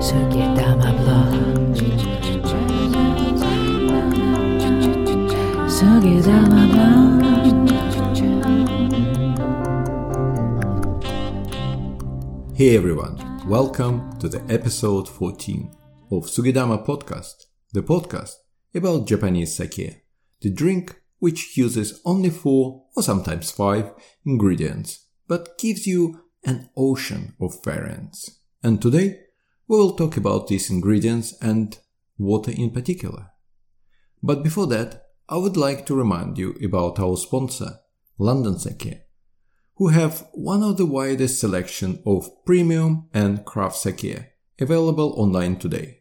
Sugidama blog. Sugidama blog. Hey everyone, welcome to the episode 14 of Sugidama Podcast, the podcast about Japanese sake, the drink which uses only four or sometimes five ingredients, but gives you an ocean of variants. And today we will talk about these ingredients and water in particular. But before that, I would like to remind you about our sponsor, London Sake, who have one of the widest selection of premium and craft sake available online today.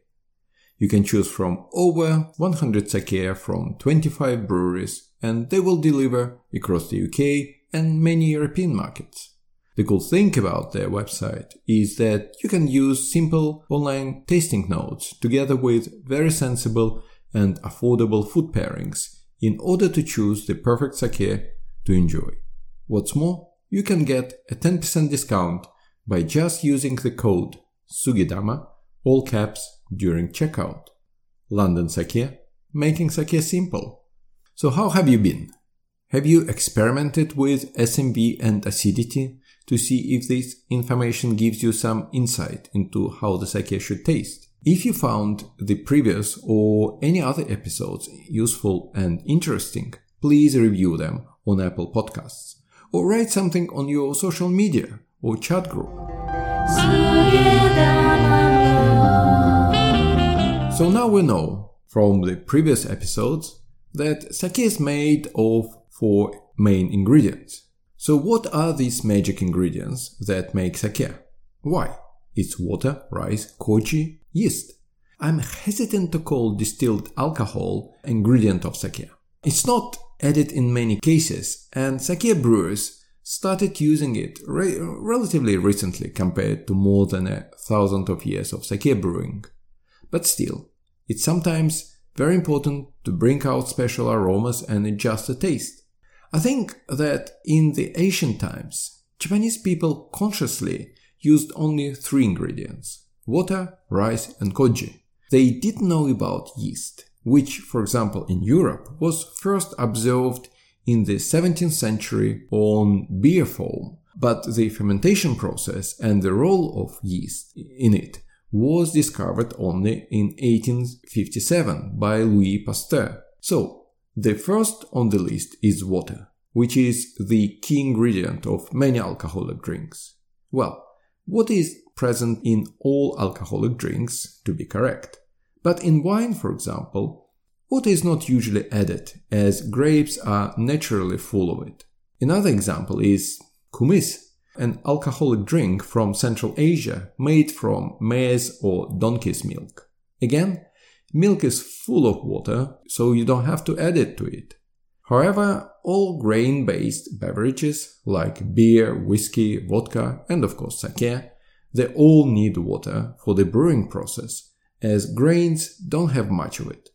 You can choose from over 100 sake from 25 breweries and they will deliver across the UK and many European markets. The cool thing about their website is that you can use simple online tasting notes together with very sensible and affordable food pairings in order to choose the perfect sake to enjoy. What's more, you can get a 10% discount by just using the code SUGIDAMA, all caps, during checkout. London Sake, making sake simple. So how have you been? Have you experimented with SMV and acidity to see if this information gives you some insight into how the sake should taste? If you found the previous or any other episodes useful and interesting, please review them on Apple Podcasts or write something on your social media or chat group. So now we know from the previous episodes that sake is made of four main ingredients. So what are these magic ingredients that make sake? Why? It's water, rice, koji, yeast. I'm hesitant to call distilled alcohol ingredient of sake. It's not added in many cases, and sake brewers started using it re- relatively recently compared to more than a thousand of years of sake brewing. But still, it's sometimes very important to bring out special aromas and adjust the taste. I think that in the ancient times, Japanese people consciously used only three ingredients water, rice, and koji. They didn't know about yeast, which, for example, in Europe was first observed in the 17th century on beer foam, but the fermentation process and the role of yeast in it was discovered only in 1857 by Louis Pasteur. So, the first on the list is water, which is the key ingredient of many alcoholic drinks. Well, what is present in all alcoholic drinks to be correct? But in wine, for example, water is not usually added, as grapes are naturally full of it. Another example is kumis, an alcoholic drink from Central Asia made from maize or donkey's milk. Again, milk is full of water, so you don't have to add it to it. However, all grain based beverages like beer, whiskey, vodka, and of course sake, they all need water for the brewing process, as grains don't have much of it.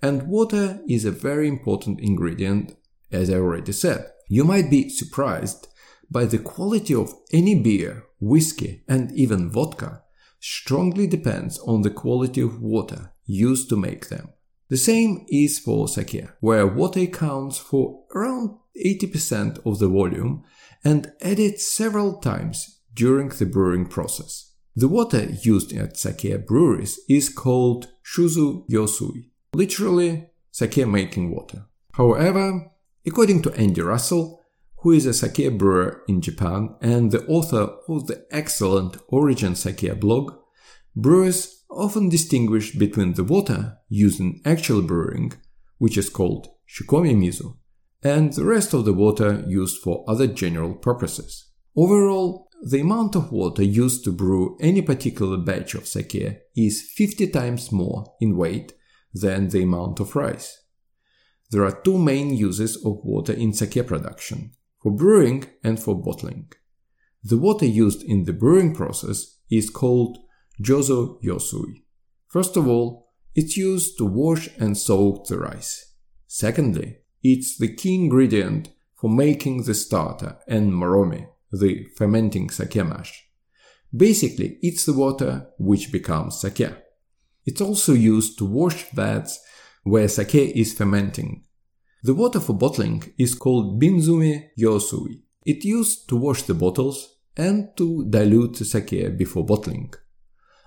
And water is a very important ingredient, as I already said. You might be surprised by the quality of any beer, whiskey, and even vodka strongly depends on the quality of water used to make them. The same is for sake, where water accounts for around 80% of the volume and added several times during the brewing process. The water used at sake breweries is called shuzo yosui, literally sake making water. However, according to Andy Russell, who is a sake brewer in Japan and the author of the excellent Origin Sake blog, brewers often distinguish between the water used in actual brewing, which is called shikomi mizu, and the rest of the water used for other general purposes. Overall, the amount of water used to brew any particular batch of sake is 50 times more in weight than the amount of rice. There are two main uses of water in sake production for brewing and for bottling. The water used in the brewing process is called jozo yosui. First of all, it's used to wash and soak the rice. Secondly, it's the key ingredient for making the starter and moromi, the fermenting sake mash. Basically, it's the water which becomes sake. It's also used to wash vats where sake is fermenting. The water for bottling is called binzumi yosui. It's used to wash the bottles and to dilute the sake before bottling.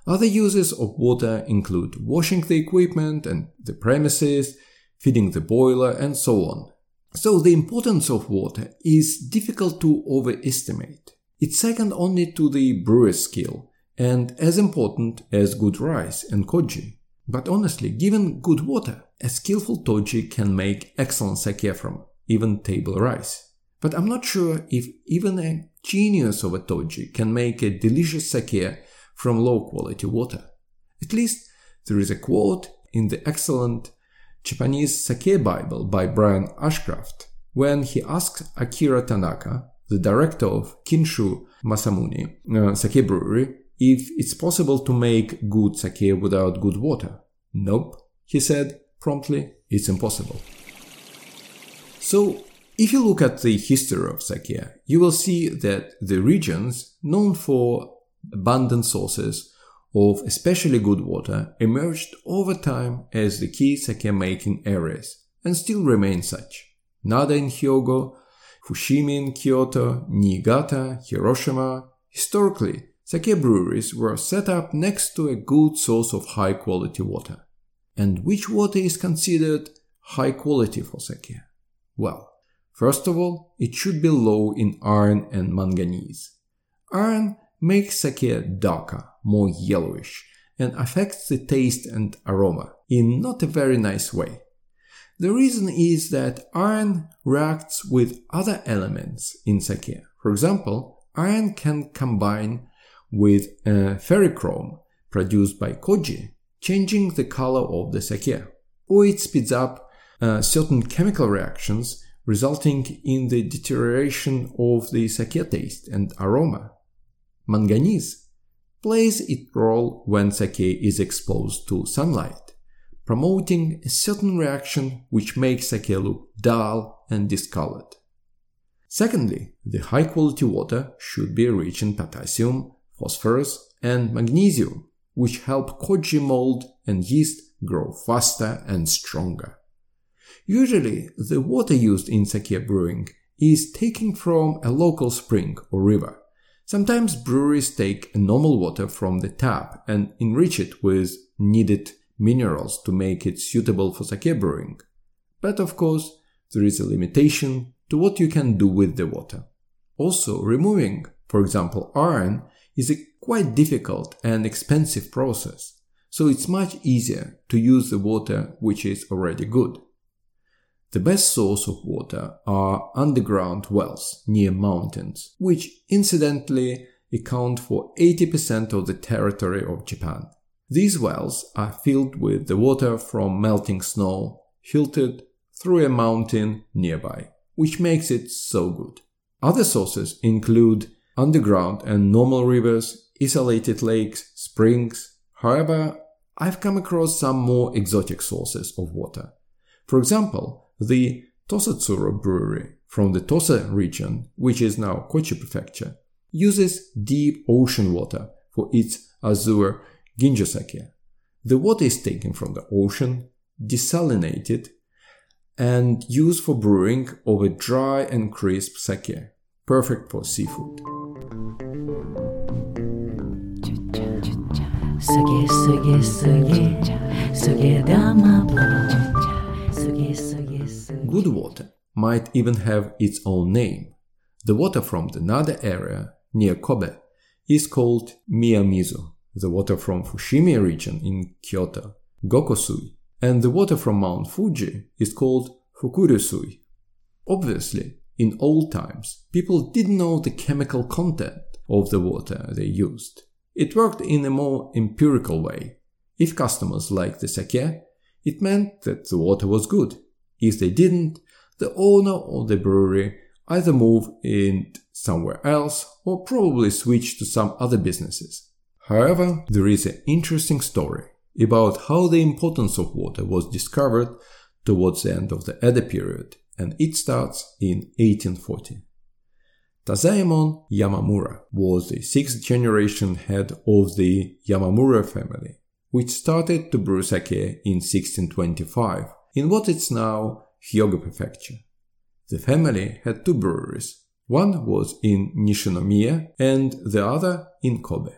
Other uses of water include washing the equipment and the premises, feeding the boiler, and so on. So the importance of water is difficult to overestimate. It's second only to the brewer's skill and as important as good rice and koji. But honestly, given good water, a skillful toji can make excellent sake from even table rice. But I'm not sure if even a genius of a toji can make a delicious sake from low quality water. At least there is a quote in the excellent Japanese Sake Bible by Brian Ashcraft when he asked Akira Tanaka, the director of Kinshi Masamune uh, Sake Brewery, if it's possible to make good sake without good water. Nope, he said promptly, it's impossible. So, if you look at the history of sake, you will see that the regions known for abundant sources of especially good water emerged over time as the key sake making areas and still remain such. Nada in Hyogo, Fushimi in Kyoto, Niigata, Hiroshima. Historically, sake breweries were set up next to a good source of high quality water. And which water is considered high quality for sake? Well, first of all, it should be low in iron and manganese. Iron makes sake darker, more yellowish, and affects the taste and aroma in not a very nice way. The reason is that iron reacts with other elements in sake. For example, iron can combine with ferrichrome produced by koji, changing the color of the sake, or it speeds up uh, certain chemical reactions resulting in the deterioration of the sake taste and aroma manganese, plays its role when sake is exposed to sunlight, promoting a certain reaction which makes sake look dull and discolored. Secondly, the high quality water should be rich in potassium, phosphorus, and magnesium, which help koji mold and yeast grow faster and stronger. Usually, the water used in sake brewing is taken from a local spring or river. Sometimes breweries take normal water from the tap and enrich it with needed minerals to make it suitable for sake brewing. But of course, there is a limitation to what you can do with the water. Also, removing, for example, iron is a quite difficult and expensive process, so it's much easier to use the water which is already good. The best source of water are underground wells near mountains, which incidentally account for 80% of the territory of Japan. These wells are filled with the water from melting snow, filtered through a mountain nearby, which makes it so good. Other sources include underground and normal rivers, isolated lakes, springs. However, I've come across some more exotic sources of water. For example, the Tosatsuru brewery from the Tosa region, which is now Kochi prefecture, uses deep ocean water for its azure ginjo sake. The water is taken from the ocean, desalinated, and used for brewing of a dry and crisp sake, perfect for seafood. Good water might even have its own name. The water from the Nada area near Kobe is called Miyamizu. The water from Fushimi region in Kyoto, Gokosui, and the water from Mount Fuji is called Fukurusui. Obviously, in old times, people didn't know the chemical content of the water they used. It worked in a more empirical way. If customers liked the sake, it meant that the water was good. If they didn't, the owner of the brewery either moved in somewhere else or probably switched to some other businesses. However, there is an interesting story about how the importance of water was discovered towards the end of the Edo period, and it starts in 1840. Tazaemon Yamamura was the sixth generation head of the Yamamura family, which started to brew sake in 1625 in what is now Hyogo Prefecture. The family had two breweries. One was in Nishinomiya and the other in Kobe.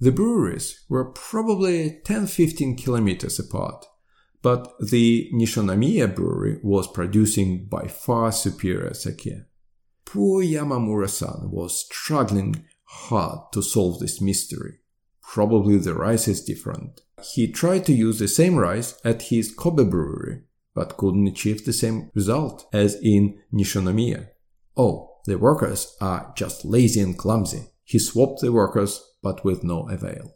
The breweries were probably 10-15 kilometers apart, but the Nishinomiya brewery was producing by far superior sake. Poor Yamamura-san was struggling hard to solve this mystery. Probably the rice is different. He tried to use the same rice at his Kobe brewery, but couldn't achieve the same result as in Nishinomiya. Oh, the workers are just lazy and clumsy. He swapped the workers, but with no avail.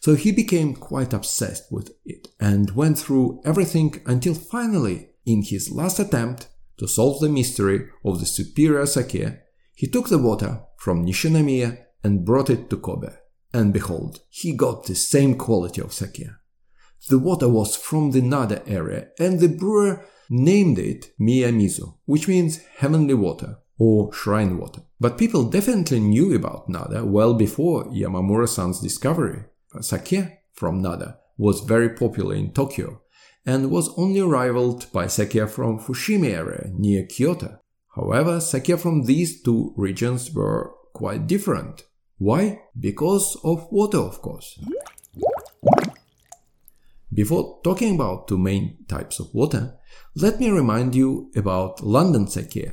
So he became quite obsessed with it and went through everything until finally, in his last attempt to solve the mystery of the superior sake, he took the water from Nishinomiya and brought it to Kobe. And behold, he got the same quality of sake. The water was from the Nada area, and the brewer named it Miyamizu, which means heavenly water or shrine water. But people definitely knew about Nada well before Yamamura-san's discovery. Sake from Nada was very popular in Tokyo and was only rivaled by sake from Fushimi area near Kyoto. However, sake from these two regions were quite different. Why? Because of water, of course. Before talking about two main types of water, let me remind you about London Sake,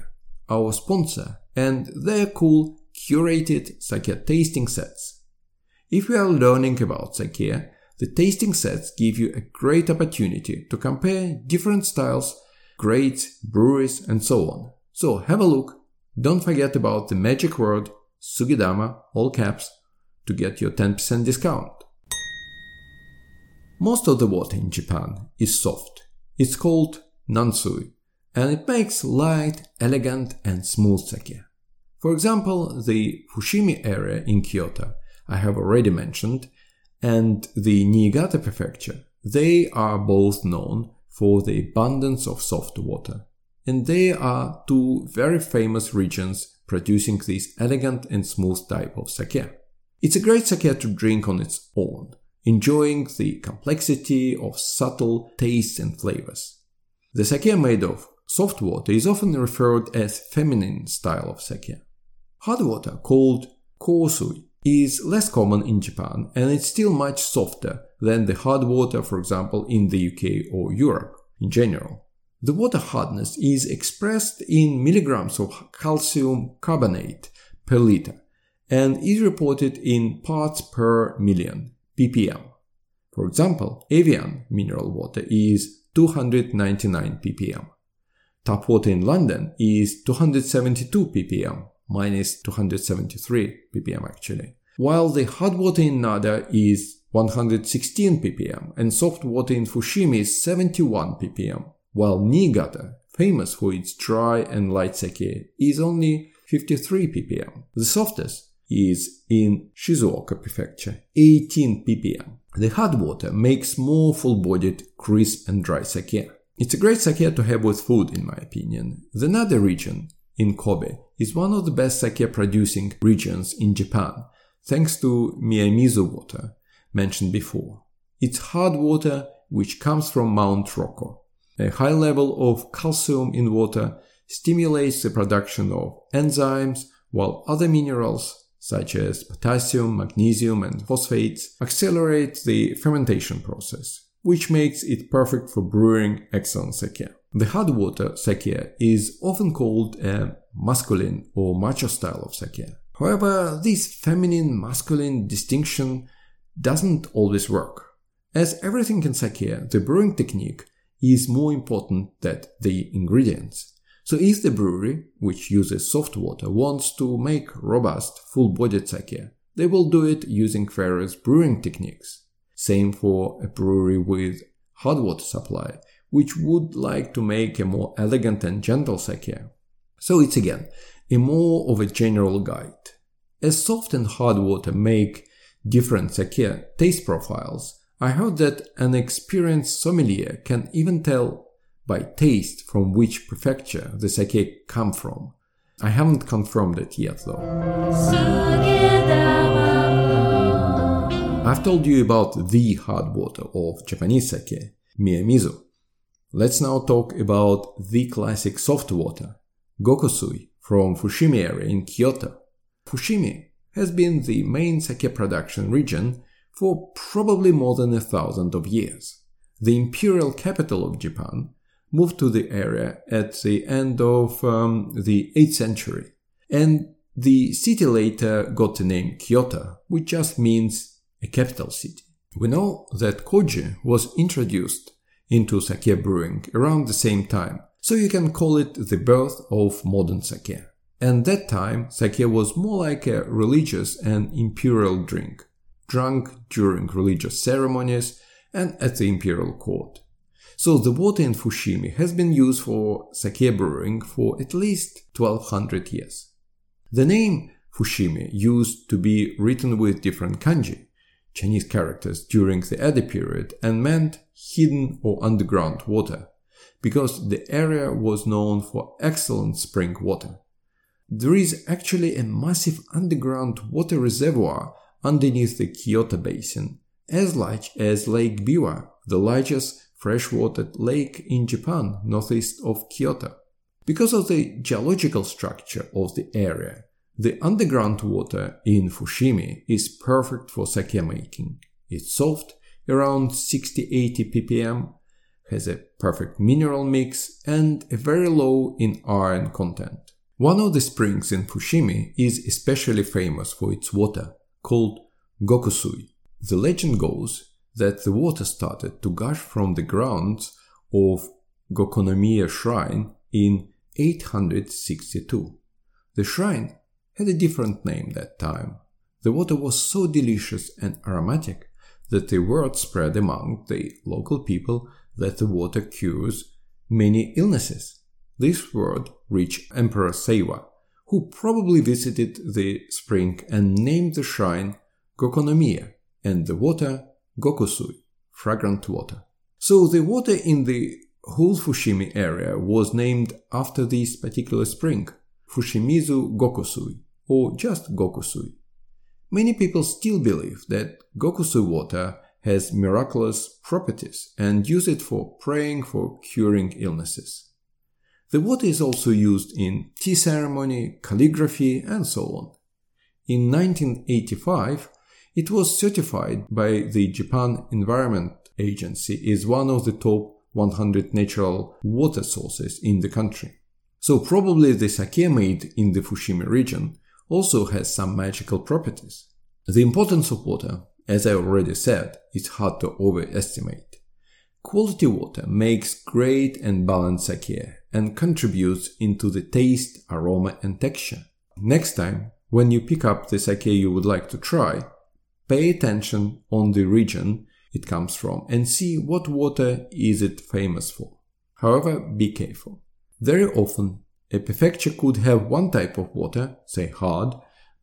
our sponsor, and their cool curated sake tasting sets. If you are learning about sake, the tasting sets give you a great opportunity to compare different styles, grades, breweries, and so on. So have a look. Don't forget about the magic word Sugidama, all caps, to get your 10% discount. Most of the water in Japan is soft. It's called nansui, and it makes light, elegant, and smooth sake. For example, the Fushimi area in Kyoto, I have already mentioned, and the Niigata prefecture, they are both known for the abundance of soft water. And they are two very famous regions producing this elegant and smooth type of sake. It's a great sake to drink on its own, enjoying the complexity of subtle tastes and flavors. The sake made of soft water is often referred as feminine style of sake. Hard water, called kosui, is less common in Japan and it's still much softer than the hard water, for example, in the UK or Europe in general. The water hardness is expressed in milligrams of calcium carbonate per liter and is reported in parts per million ppm. For example, Evian mineral water is 299 ppm. Tap water in London is 272 ppm, minus 273 ppm actually, while the hard water in Nada is 116 ppm and soft water in Fushimi is 71 ppm, while Niigata, famous for its dry and light sake, is only 53 ppm. The softest is in Shizuoka prefecture, 18 ppm. The hard water makes more full-bodied, crisp and dry sake. It's a great sake to have with food in my opinion. The Nada region in Kobe is one of the best sake producing regions in Japan, thanks to Miyamizu water mentioned before. It's hard water which comes from Mount Rokko. A high level of calcium in water stimulates the production of enzymes, while other minerals such as potassium, magnesium, and phosphates, accelerate the fermentation process, which makes it perfect for brewing excellent sake. The hard water sake is often called a masculine or macho style of sake. However, this feminine masculine distinction doesn't always work. As everything in sake, the brewing technique is more important than the ingredients. So if the brewery, which uses soft water, wants to make robust, full-bodied sake, they will do it using various brewing techniques. Same for a brewery with hard water supply, which would like to make a more elegant and gentle sake. So it's again a more of a general guide. As soft and hard water make different sake taste profiles, I heard that an experienced sommelier can even tell by taste from which prefecture the sake come from. I haven't confirmed it yet though. I've told you about the hard water of Japanese sake, Miyamizu. Let's now talk about the classic soft water, Gokosui, from Fushimi area in Kyoto. Fushimi has been the main sake production region for probably more than a thousand of years. The imperial capital of Japan moved to the area at the end of um, the 8th century, and the city later got the name Kyoto, which just means a capital city. We know that koji was introduced into sake brewing around the same time, so you can call it the birth of modern sake. And that time, sake was more like a religious and imperial drink, drunk during religious ceremonies and at the imperial court. So the water in Fushimi has been used for sake brewing for at least 1200 years. The name Fushimi used to be written with different kanji, Chinese characters during the Edo period and meant hidden or underground water, because the area was known for excellent spring water. There is actually a massive underground water reservoir underneath the Kyoto basin, as large as Lake Biwa, the largest freshwater lake in Japan, northeast of Kyoto. Because of the geological structure of the area, the underground water in Fushimi is perfect for sake making. It's soft, around 60-80 ppm, has a perfect mineral mix and a very low in iron content. One of the springs in Fushimi is especially famous for its water, called Gokosui. The legend goes that the water started to gush from the grounds of Gokonomiya Shrine in 862. The shrine had a different name that time. The water was so delicious and aromatic that the word spread among the local people that the water cures many illnesses. This word reached Emperor Seiwa, who probably visited the spring and named the shrine Gokonomiya and the water Gokosui, fragrant water. So the water in the whole Fushimi area was named after this particular spring, Fushimizu Gokosui, or just Gokosui. Many people still believe that Gokosui water has miraculous properties and use it for praying for curing illnesses. The water is also used in tea ceremony, calligraphy, and so on. In 1985, it was certified by the Japan Environment Agency as one of the top 100 natural water sources in the country. So probably the sake made in the Fushimi region also has some magical properties. The importance of water, as I already said, is hard to overestimate. Quality water makes great and balanced sake and contributes into the taste, aroma and texture. Next time, when you pick up the sake you would like to try, Pay attention on the region it comes from and see what water is it famous for. However, be careful. Very often, a prefecture could have one type of water, say hard,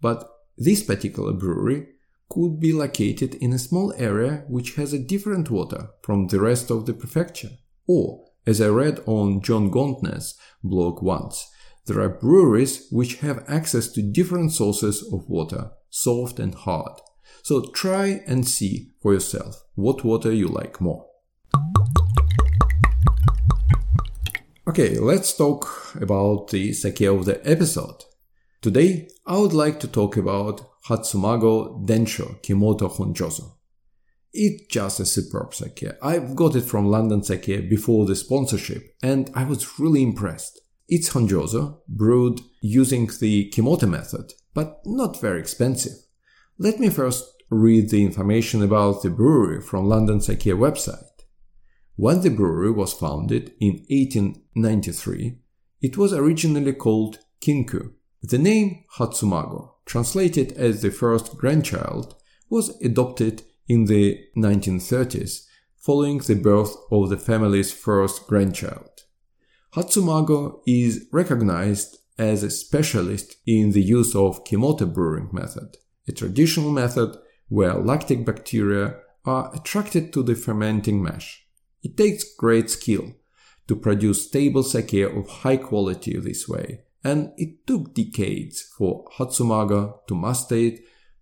but this particular brewery could be located in a small area which has a different water from the rest of the prefecture. Or, as I read on John Gauntner's blog once, there are breweries which have access to different sources of water, soft and hard. So try and see for yourself what water you like more. Okay, let's talk about the sake of the episode. Today, I would like to talk about Hatsumago Densho Kimoto Honjozo. It's just a superb sake. I've got it from London Sake before the sponsorship and I was really impressed. It's Honjozo, brewed using the Kimoto method, but not very expensive. Let me first read the information about the brewery from London Sake website. When the brewery was founded in 1893, it was originally called Kinku. The name Hatsumago, translated as the first grandchild, was adopted in the 1930s following the birth of the family's first grandchild. Hatsumago is recognized as a specialist in the use of Kimoto brewing method, a traditional method where lactic bacteria are attracted to the fermenting mash. It takes great skill to produce stable sake of high quality this way, and it took decades for Hatsumago to master it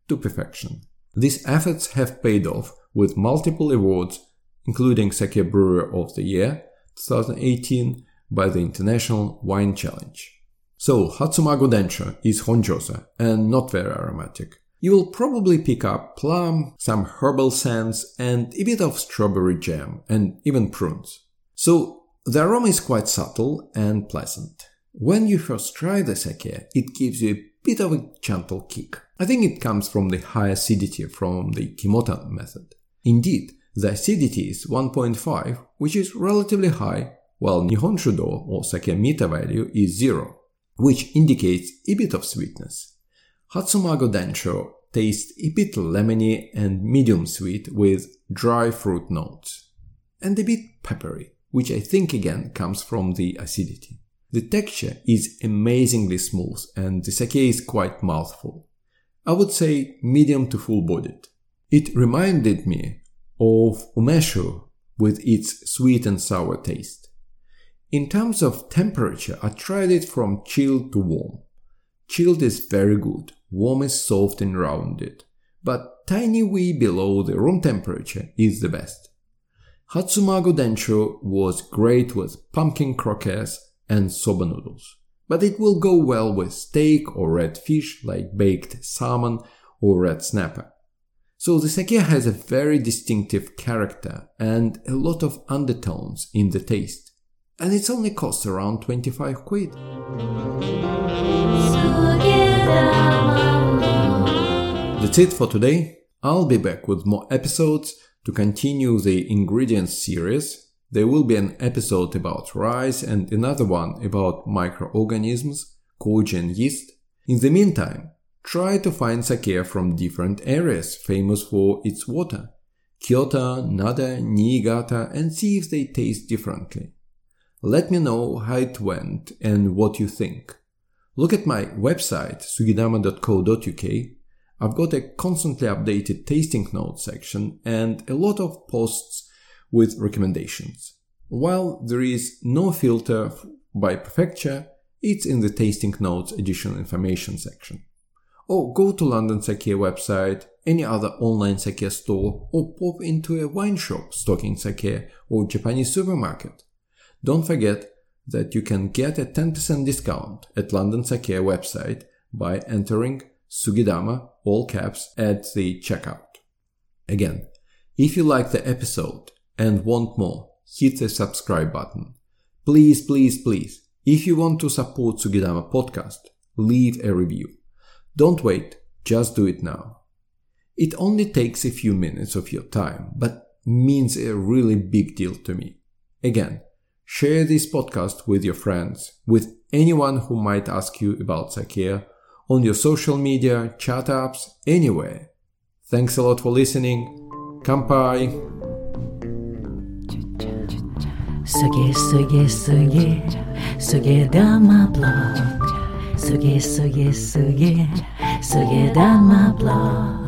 to perfection. These efforts have paid off with multiple awards, including Sake Brewer of the Year 2018 by the International Wine Challenge. So, Hatsumago Densho is honjozo and not very aromatic. You will probably pick up plum, some herbal scents, and a bit of strawberry jam, and even prunes. So, the aroma is quite subtle and pleasant. When you first try the sake, it gives you a bit of a gentle kick. I think it comes from the high acidity from the Kimoto method. Indeed, the acidity is 1.5, which is relatively high, while Nihon Shudo or sake meter value is 0, which indicates a bit of sweetness. Hatsumago Densho tastes a bit lemony and medium sweet with dry fruit notes, and a bit peppery, which I think again comes from the acidity. The texture is amazingly smooth and the sake is quite mouthful. I would say medium to full bodied. It reminded me of umeshu with its sweet and sour taste. In terms of temperature, I tried it from chilled to warm. Chilled is very good, warm is soft and rounded, but tiny wee below the room temperature is the best. Hatsumago Densho was great with pumpkin croquettes and soba noodles. But it will go well with steak or red fish like baked salmon or red snapper. So the sake has a very distinctive character and a lot of undertones in the taste. And it's only cost around 25 quid. That's it for today. I'll be back with more episodes to continue the ingredients series there will be an episode about rice and another one about microorganisms, koji and yeast. In the meantime, try to find sake from different areas famous for its water. Kyoto, Nada, Niigata and see if they taste differently. Let me know how it went and what you think. Look at my website sugidama.co.uk. I've got a constantly updated tasting notes section and a lot of posts with recommendations. While there is no filter by prefecture, it's in the tasting notes additional information section. Or go to London Sake website, any other online sake store, or pop into a wine shop stocking sake or Japanese supermarket. Don't forget that you can get a 10% discount at London Sake website by entering Sugidama, all caps, at the checkout. Again, if you like the episode and want more, hit the subscribe button. Please, please, please, if you want to support Sugidama podcast, leave a review. Don't wait, just do it now. It only takes a few minutes of your time, but means a really big deal to me. Again, share this podcast with your friends, with anyone who might ask you about sake, on your social media, chat apps, anywhere. Thanks a lot for listening. Kampai! Suge, suge, suge, suge dama blog. Suge, suge, suge, suge dama block.